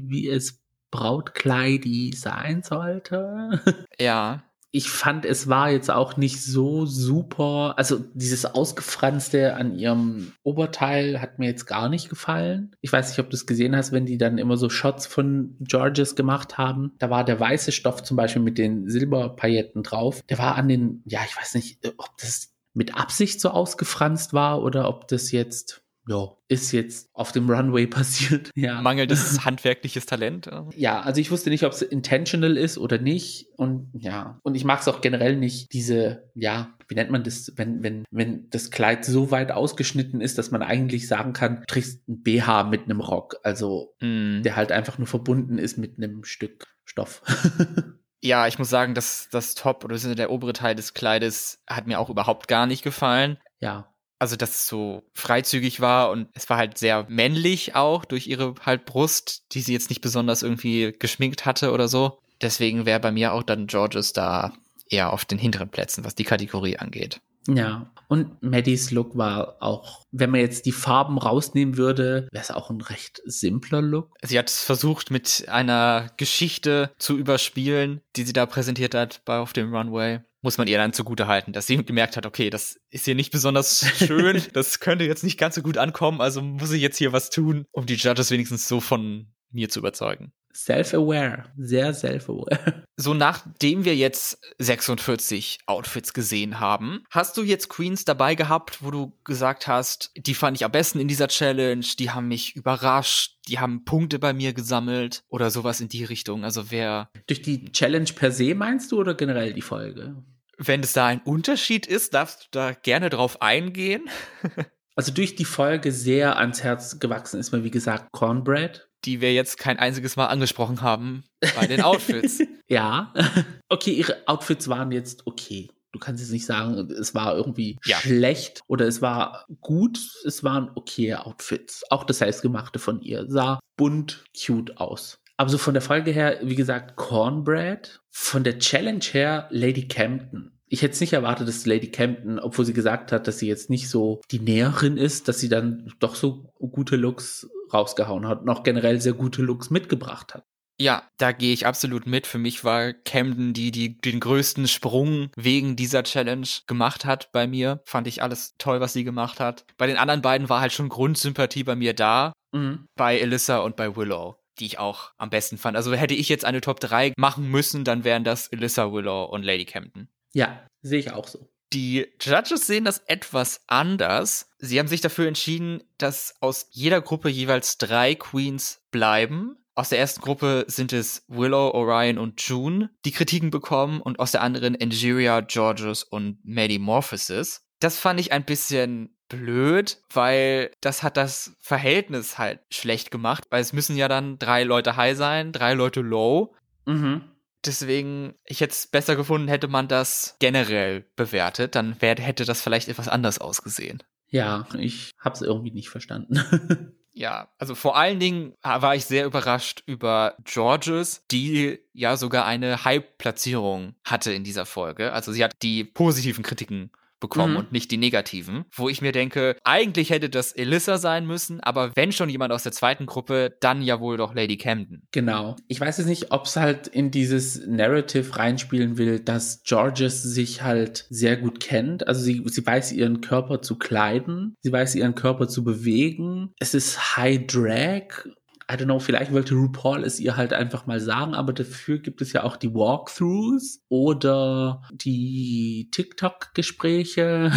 wie es Brautkleidi sein sollte.
Ja.
Ich fand, es war jetzt auch nicht so super. Also dieses Ausgefranste an ihrem Oberteil hat mir jetzt gar nicht gefallen. Ich weiß nicht, ob du es gesehen hast, wenn die dann immer so Shots von Georges gemacht haben. Da war der weiße Stoff zum Beispiel mit den Silberpailletten drauf. Der war an den, ja, ich weiß nicht, ob das mit Absicht so ausgefranst war oder ob das jetzt ja, ist jetzt auf dem Runway passiert. Ja.
Mangelndes handwerkliches Talent.
Ja, also ich wusste nicht, ob es intentional ist oder nicht. Und ja, und ich mag es auch generell nicht, diese, ja, wie nennt man das, wenn, wenn, wenn das Kleid so weit ausgeschnitten ist, dass man eigentlich sagen kann, du trägst ein BH mit einem Rock. Also, mm. der halt einfach nur verbunden ist mit einem Stück Stoff.
Ja, ich muss sagen, dass das Top oder der obere Teil des Kleides hat mir auch überhaupt gar nicht gefallen.
Ja
also dass es so freizügig war und es war halt sehr männlich auch durch ihre halt Brust, die sie jetzt nicht besonders irgendwie geschminkt hatte oder so. Deswegen wäre bei mir auch dann Georges da eher auf den hinteren Plätzen, was die Kategorie angeht.
Ja, und Maddies Look war auch, wenn man jetzt die Farben rausnehmen würde, wäre es auch ein recht simpler Look.
Sie hat es versucht, mit einer Geschichte zu überspielen, die sie da präsentiert hat bei auf dem Runway muss man ihr dann zugute halten, dass sie gemerkt hat, okay, das ist hier nicht besonders schön, das könnte jetzt nicht ganz so gut ankommen, also muss ich jetzt hier was tun, um die Judges wenigstens so von mir zu überzeugen.
Self-aware, sehr self-aware.
So nachdem wir jetzt 46 Outfits gesehen haben, hast du jetzt Queens dabei gehabt, wo du gesagt hast, die fand ich am besten in dieser Challenge, die haben mich überrascht, die haben Punkte bei mir gesammelt oder sowas in die Richtung. Also wer.
Durch die Challenge per se meinst du oder generell die Folge?
Wenn es da ein Unterschied ist, darfst du da gerne drauf eingehen.
also durch die Folge sehr ans Herz gewachsen ist mir, wie gesagt, Cornbread
die wir jetzt kein einziges Mal angesprochen haben bei den Outfits.
ja. Okay, ihre Outfits waren jetzt okay. Du kannst jetzt nicht sagen, es war irgendwie ja. schlecht oder es war gut. Es waren okay Outfits. Auch das Selbstgemachte von ihr sah bunt, cute aus. Aber so von der Folge her, wie gesagt, Cornbread. Von der Challenge her, Lady Campton ich hätte es nicht erwartet, dass Lady Campton, obwohl sie gesagt hat, dass sie jetzt nicht so die Näherin ist, dass sie dann doch so gute Looks rausgehauen hat und auch generell sehr gute Looks mitgebracht hat.
Ja, da gehe ich absolut mit. Für mich war Camden die, die den größten Sprung wegen dieser Challenge gemacht hat bei mir. Fand ich alles toll, was sie gemacht hat. Bei den anderen beiden war halt schon Grundsympathie bei mir da. Mhm. Bei Alyssa und bei Willow die ich auch am besten fand. Also hätte ich jetzt eine Top 3 machen müssen, dann wären das Alyssa Willow und Lady Camden.
Ja, sehe ich auch so.
Die Judges sehen das etwas anders. Sie haben sich dafür entschieden, dass aus jeder Gruppe jeweils drei Queens bleiben. Aus der ersten Gruppe sind es Willow, Orion und June, die Kritiken bekommen, und aus der anderen Angeria, Georges und Maddie Morphosis. Das fand ich ein bisschen blöd, weil das hat das Verhältnis halt schlecht gemacht, weil es müssen ja dann drei Leute high sein, drei Leute low. Mhm. Deswegen, ich hätte es besser gefunden, hätte man das generell bewertet. Dann wär, hätte das vielleicht etwas anders ausgesehen.
Ja, ich habe es irgendwie nicht verstanden.
ja, also vor allen Dingen war ich sehr überrascht über Georges, die ja sogar eine Hype-Platzierung hatte in dieser Folge. Also sie hat die positiven Kritiken bekommen mhm. und nicht die negativen. Wo ich mir denke, eigentlich hätte das Elissa sein müssen, aber wenn schon jemand aus der zweiten Gruppe, dann ja wohl doch Lady Camden.
Genau. Ich weiß jetzt nicht, ob es halt in dieses Narrative reinspielen will, dass Georges sich halt sehr gut kennt. Also sie, sie weiß ihren Körper zu kleiden, sie weiß ihren Körper zu bewegen. Es ist High Drag I don't know, vielleicht wollte RuPaul es ihr halt einfach mal sagen, aber dafür gibt es ja auch die Walkthroughs oder die TikTok-Gespräche.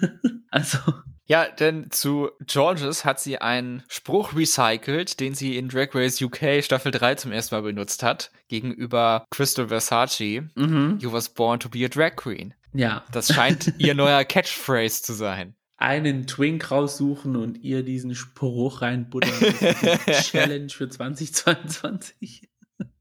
also.
Ja, denn zu Georges hat sie einen Spruch recycelt, den sie in Drag Race UK Staffel 3 zum ersten Mal benutzt hat, gegenüber Crystal Versace. Mhm. You was born to be a drag queen. Ja. Das scheint ihr neuer Catchphrase zu sein
einen Twink raussuchen und ihr diesen Spruch reinbuttern. Challenge für 2022.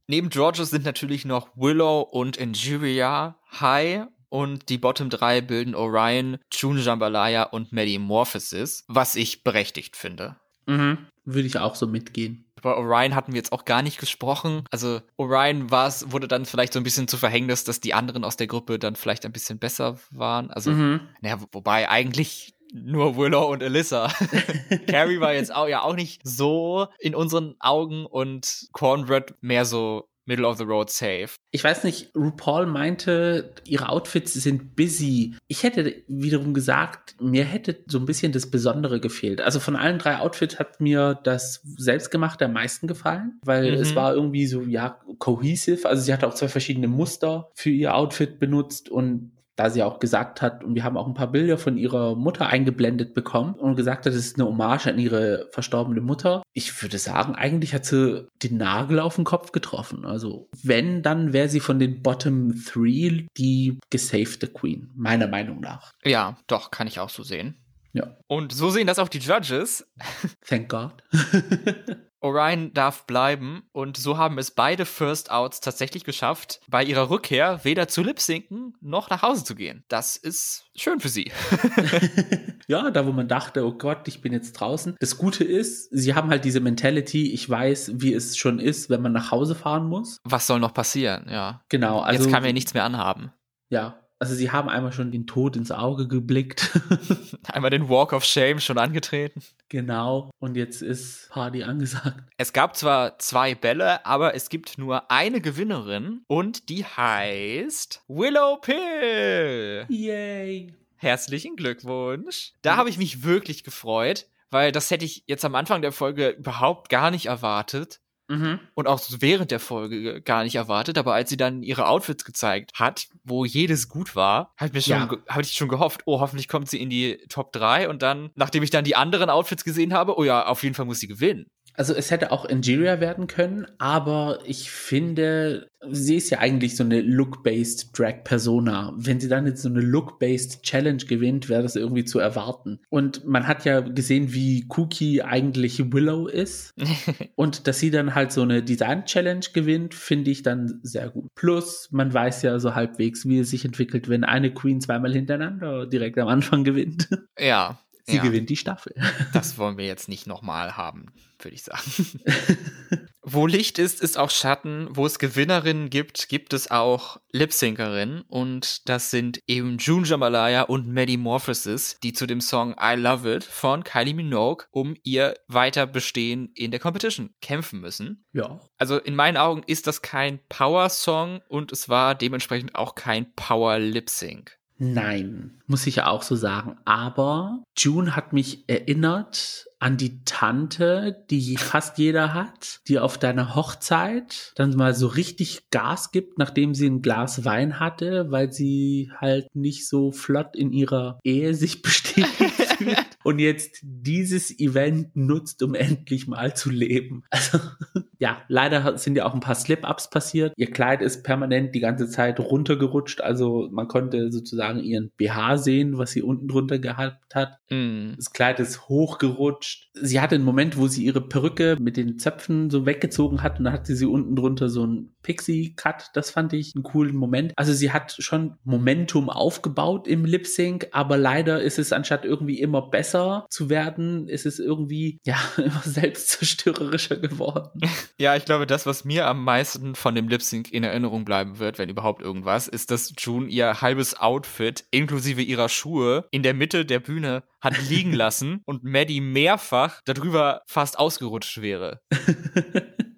Neben Georges sind natürlich noch Willow und Injuria High und die Bottom 3 bilden Orion, June Jambalaya und Metamorphosis, was ich berechtigt finde.
Mhm. Würde ich auch so mitgehen.
Über Orion hatten wir jetzt auch gar nicht gesprochen. Also Orion war's, wurde dann vielleicht so ein bisschen zu Verhängnis, dass die anderen aus der Gruppe dann vielleicht ein bisschen besser waren. Also, mhm. naja, wobei eigentlich nur Willow und Alyssa. Carrie war jetzt auch ja auch nicht so in unseren Augen und Cornbread mehr so Middle of the Road safe.
Ich weiß nicht, RuPaul meinte, ihre Outfits sind busy. Ich hätte wiederum gesagt, mir hätte so ein bisschen das Besondere gefehlt. Also von allen drei Outfits hat mir das selbstgemachte am meisten gefallen, weil mhm. es war irgendwie so, ja, cohesive. Also sie hatte auch zwei verschiedene Muster für ihr Outfit benutzt und da sie auch gesagt hat, und wir haben auch ein paar Bilder von ihrer Mutter eingeblendet bekommen und gesagt hat, es ist eine Hommage an ihre verstorbene Mutter. Ich würde sagen, eigentlich hat sie den Nagel auf den Kopf getroffen. Also wenn, dann wäre sie von den Bottom Three die gesavte Queen, meiner Meinung nach.
Ja, doch, kann ich auch so sehen.
Ja.
Und so sehen das auch die Judges.
Thank God.
Orion darf bleiben und so haben es beide First Outs tatsächlich geschafft, bei ihrer Rückkehr weder zu lipsinken noch nach Hause zu gehen. Das ist schön für sie.
ja, da wo man dachte, oh Gott, ich bin jetzt draußen. Das Gute ist, sie haben halt diese Mentality, ich weiß, wie es schon ist, wenn man nach Hause fahren muss.
Was soll noch passieren, ja.
Genau,
also. Jetzt kann man ja nichts mehr anhaben.
Ja, also sie haben einmal schon den Tod ins Auge geblickt.
einmal den Walk of Shame schon angetreten.
Genau. Und jetzt ist Party angesagt.
Es gab zwar zwei Bälle, aber es gibt nur eine Gewinnerin und die heißt Willow Pill.
Yay.
Herzlichen Glückwunsch. Da habe ich mich wirklich gefreut, weil das hätte ich jetzt am Anfang der Folge überhaupt gar nicht erwartet. Mhm. und auch während der Folge gar nicht erwartet. Aber als sie dann ihre Outfits gezeigt hat, wo jedes gut war, habe ich ja. habe ich schon gehofft, oh, hoffentlich kommt sie in die Top 3 und dann, nachdem ich dann die anderen Outfits gesehen habe, oh ja, auf jeden Fall muss sie gewinnen.
Also es hätte auch Ingeria werden können, aber ich finde, sie ist ja eigentlich so eine Look-based Drag-Persona. Wenn sie dann jetzt so eine Look-based Challenge gewinnt, wäre das irgendwie zu erwarten. Und man hat ja gesehen, wie Cookie eigentlich Willow ist. und dass sie dann halt so eine Design-Challenge gewinnt, finde ich dann sehr gut. Plus, man weiß ja so halbwegs, wie es sich entwickelt, wenn eine Queen zweimal hintereinander direkt am Anfang gewinnt.
Ja,
Sie ja. gewinnt die Staffel.
Das wollen wir jetzt nicht nochmal haben, würde ich sagen. Wo Licht ist, ist auch Schatten. Wo es Gewinnerinnen gibt, gibt es auch Lip-Syncerinnen. Und das sind eben June Jamalaya und Maddie Morphosis, die zu dem Song I Love It von Kylie Minogue um ihr Weiterbestehen in der Competition kämpfen müssen.
Ja.
Also in meinen Augen ist das kein Power-Song und es war dementsprechend auch kein Power-Lip-Sync.
Nein, muss ich auch so sagen. Aber June hat mich erinnert an die Tante, die fast jeder hat, die auf deiner Hochzeit dann mal so richtig Gas gibt, nachdem sie ein Glas Wein hatte, weil sie halt nicht so flott in ihrer Ehe sich bestätigt fühlt und jetzt dieses Event nutzt, um endlich mal zu leben. Also ja, leider sind ja auch ein paar Slip-ups passiert. Ihr Kleid ist permanent die ganze Zeit runtergerutscht, also man konnte sozusagen ihren BH sehen, was sie unten drunter gehabt hat. Mm. Das Kleid ist hochgerutscht. Sie hatte einen Moment, wo sie ihre Perücke mit den Zöpfen so weggezogen hat und dann hatte sie unten drunter so einen Pixie-Cut. Das fand ich einen coolen Moment. Also sie hat schon Momentum aufgebaut im Lip-Sync, aber leider ist es anstatt irgendwie immer besser zu werden, ist es irgendwie ja immer selbstzerstörerischer geworden.
Ja, ich glaube, das, was mir am meisten von dem Lip Sync in Erinnerung bleiben wird, wenn überhaupt irgendwas, ist, dass June ihr halbes Outfit inklusive ihrer Schuhe in der Mitte der Bühne hat liegen lassen und Maddie mehrfach darüber fast ausgerutscht wäre.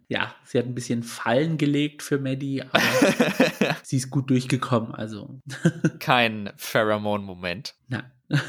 Ja, sie hat ein bisschen Fallen gelegt für Maddie, aber sie ist gut durchgekommen, also.
Kein Pheromone-Moment.
Nein.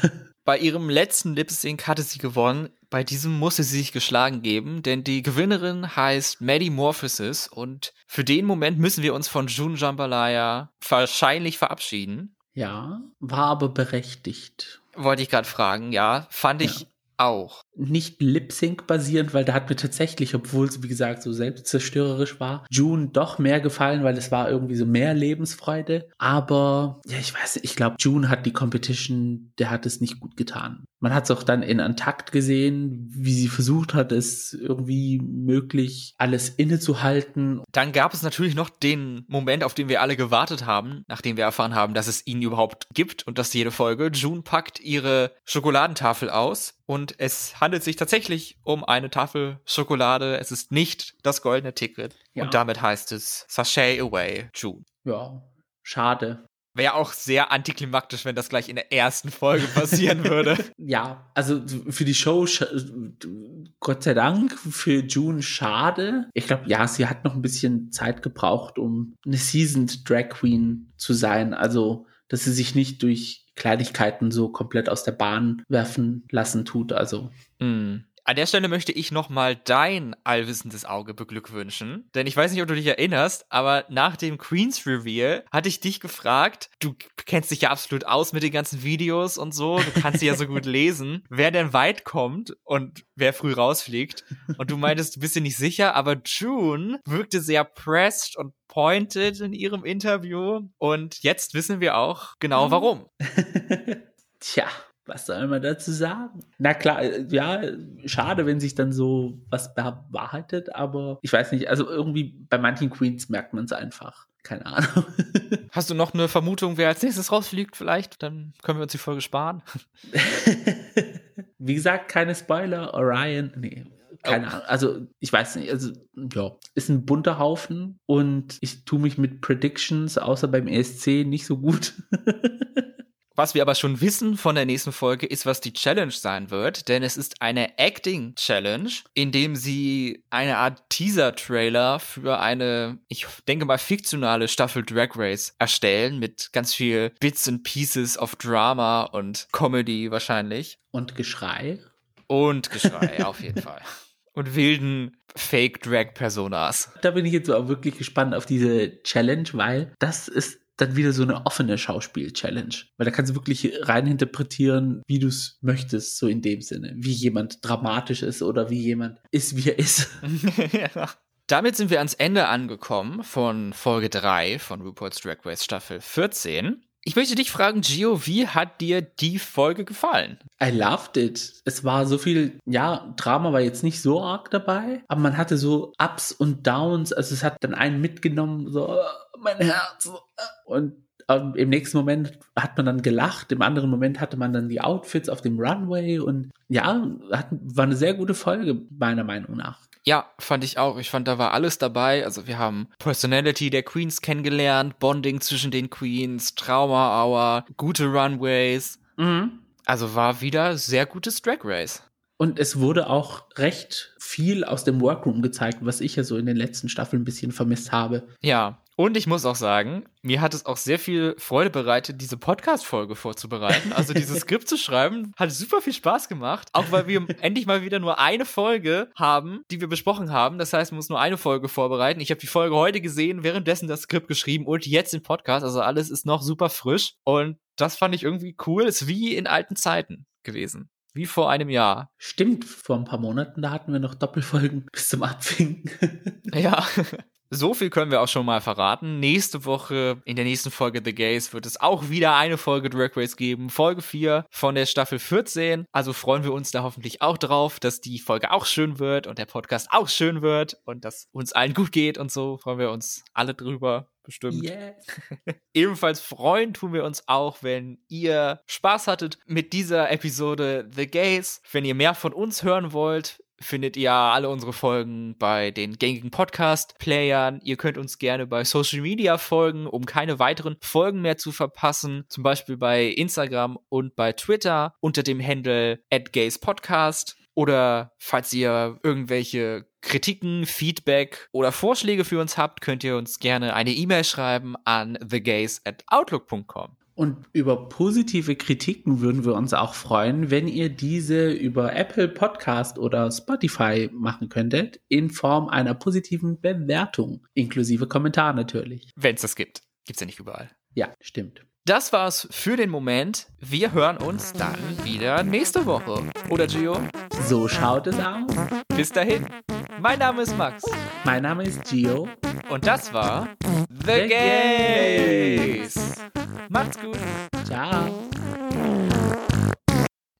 Bei ihrem letzten Lip Sync hatte sie gewonnen. Bei diesem musste sie sich geschlagen geben, denn die Gewinnerin heißt Maddie Morphosis und für den Moment müssen wir uns von June Jambalaya wahrscheinlich verabschieden.
Ja, war aber berechtigt.
Wollte ich gerade fragen, ja. Fand ich ja auch.
Nicht Lip-Sync basierend, weil da hat mir tatsächlich, obwohl es wie gesagt so selbstzerstörerisch war, June doch mehr gefallen, weil es war irgendwie so mehr Lebensfreude. Aber ja, ich weiß, ich glaube, June hat die Competition, der hat es nicht gut getan. Man hat es auch dann in Antakt gesehen, wie sie versucht hat, es irgendwie möglich alles innezuhalten.
Dann gab es natürlich noch den Moment, auf den wir alle gewartet haben, nachdem wir erfahren haben, dass es ihn überhaupt gibt und dass jede Folge June packt ihre Schokoladentafel aus und es handelt sich tatsächlich um eine Tafel Schokolade. Es ist nicht das goldene Ticket. Ja. Und damit heißt es Sachet Away June.
Ja, schade.
Wäre auch sehr antiklimaktisch, wenn das gleich in der ersten Folge passieren würde.
ja, also für die Show, Gott sei Dank, für June schade. Ich glaube, ja, sie hat noch ein bisschen Zeit gebraucht, um eine Seasoned Drag Queen zu sein. Also, dass sie sich nicht durch Kleinigkeiten so komplett aus der Bahn werfen lassen tut. Also.
Mm. An der Stelle möchte ich nochmal dein allwissendes Auge beglückwünschen. Denn ich weiß nicht, ob du dich erinnerst, aber nach dem Queens Reveal hatte ich dich gefragt, du kennst dich ja absolut aus mit den ganzen Videos und so, du kannst sie ja so gut lesen, wer denn weit kommt und wer früh rausfliegt. Und du meintest, du bist dir nicht sicher, aber June wirkte sehr pressed und pointed in ihrem Interview. Und jetzt wissen wir auch genau warum.
Tja, was soll man dazu sagen? Na klar, äh, ja, schade, wenn sich dann so was bewahrheitet, aber ich weiß nicht, also irgendwie bei manchen Queens merkt man es einfach. Keine Ahnung.
Hast du noch eine Vermutung, wer als nächstes rausfliegt vielleicht? Dann können wir uns die Folge sparen.
Wie gesagt, keine Spoiler. Orion, nee, keine oh. Ahnung. Also, ich weiß nicht. Also, ja, ist ein bunter Haufen und ich tue mich mit Predictions außer beim ESC nicht so gut.
Was wir aber schon wissen von der nächsten Folge ist, was die Challenge sein wird, denn es ist eine Acting Challenge, in dem sie eine Art Teaser-Trailer für eine, ich denke mal, fiktionale Staffel Drag Race erstellen mit ganz viel Bits and Pieces of Drama und Comedy wahrscheinlich.
Und Geschrei.
Und Geschrei, auf jeden Fall. und wilden Fake-Drag-Personas.
Da bin ich jetzt auch wirklich gespannt auf diese Challenge, weil das ist dann wieder so eine offene Schauspiel-Challenge. Weil da kannst du wirklich reininterpretieren, wie du es möchtest, so in dem Sinne. Wie jemand dramatisch ist oder wie jemand ist, wie er ist.
ja. Damit sind wir ans Ende angekommen von Folge 3 von RuPaul's Drag Race Staffel 14. Ich möchte dich fragen, Gio, wie hat dir die Folge gefallen?
I loved it. Es war so viel, ja, Drama war jetzt nicht so arg dabei, aber man hatte so Ups und Downs. Also es hat dann einen mitgenommen, so, oh, mein Herz. Und ähm, im nächsten Moment hat man dann gelacht, im anderen Moment hatte man dann die Outfits auf dem Runway und ja, hat, war eine sehr gute Folge, meiner Meinung nach.
Ja, fand ich auch. Ich fand, da war alles dabei. Also wir haben Personality der Queens kennengelernt, Bonding zwischen den Queens, Trauma Hour, gute Runways. Mhm. Also war wieder sehr gutes Drag Race.
Und es wurde auch recht viel aus dem Workroom gezeigt, was ich ja so in den letzten Staffeln ein bisschen vermisst habe.
Ja, und ich muss auch sagen, mir hat es auch sehr viel Freude bereitet, diese Podcast-Folge vorzubereiten. Also dieses Skript zu schreiben, hat super viel Spaß gemacht. Auch weil wir endlich mal wieder nur eine Folge haben, die wir besprochen haben. Das heißt, man muss nur eine Folge vorbereiten. Ich habe die Folge heute gesehen, währenddessen das Skript geschrieben und jetzt den Podcast. Also alles ist noch super frisch. Und das fand ich irgendwie cool. Ist wie in alten Zeiten gewesen. Wie vor einem Jahr.
Stimmt, vor ein paar Monaten, da hatten wir noch Doppelfolgen bis zum Abwinken.
ja. So viel können wir auch schon mal verraten. Nächste Woche, in der nächsten Folge The Gays, wird es auch wieder eine Folge Drag Race geben. Folge 4 von der Staffel 14. Also freuen wir uns da hoffentlich auch drauf, dass die Folge auch schön wird und der Podcast auch schön wird und dass uns allen gut geht und so. Freuen wir uns alle drüber bestimmt. Yes. Ebenfalls freuen tun wir uns auch, wenn ihr Spaß hattet mit dieser Episode The Gays. Wenn ihr mehr von uns hören wollt, findet ihr alle unsere Folgen bei den gängigen Podcast-Playern. Ihr könnt uns gerne bei Social Media folgen, um keine weiteren Folgen mehr zu verpassen. Zum Beispiel bei Instagram und bei Twitter unter dem Handle @gayspodcast. Oder falls ihr irgendwelche Kritiken, Feedback oder Vorschläge für uns habt, könnt ihr uns gerne eine E-Mail schreiben an thegays at outlook.com.
Und über positive Kritiken würden wir uns auch freuen, wenn ihr diese über Apple Podcast oder Spotify machen könntet, in Form einer positiven Bewertung, inklusive Kommentar natürlich.
Wenn es das gibt. Gibt es ja nicht überall.
Ja, stimmt.
Das war's für den Moment. Wir hören uns dann wieder nächste Woche. Oder Gio?
So schaut es aus.
Bis dahin. Mein Name ist Max.
Mein Name ist Gio.
Und das war The, The Gays. Macht's gut.
Ciao.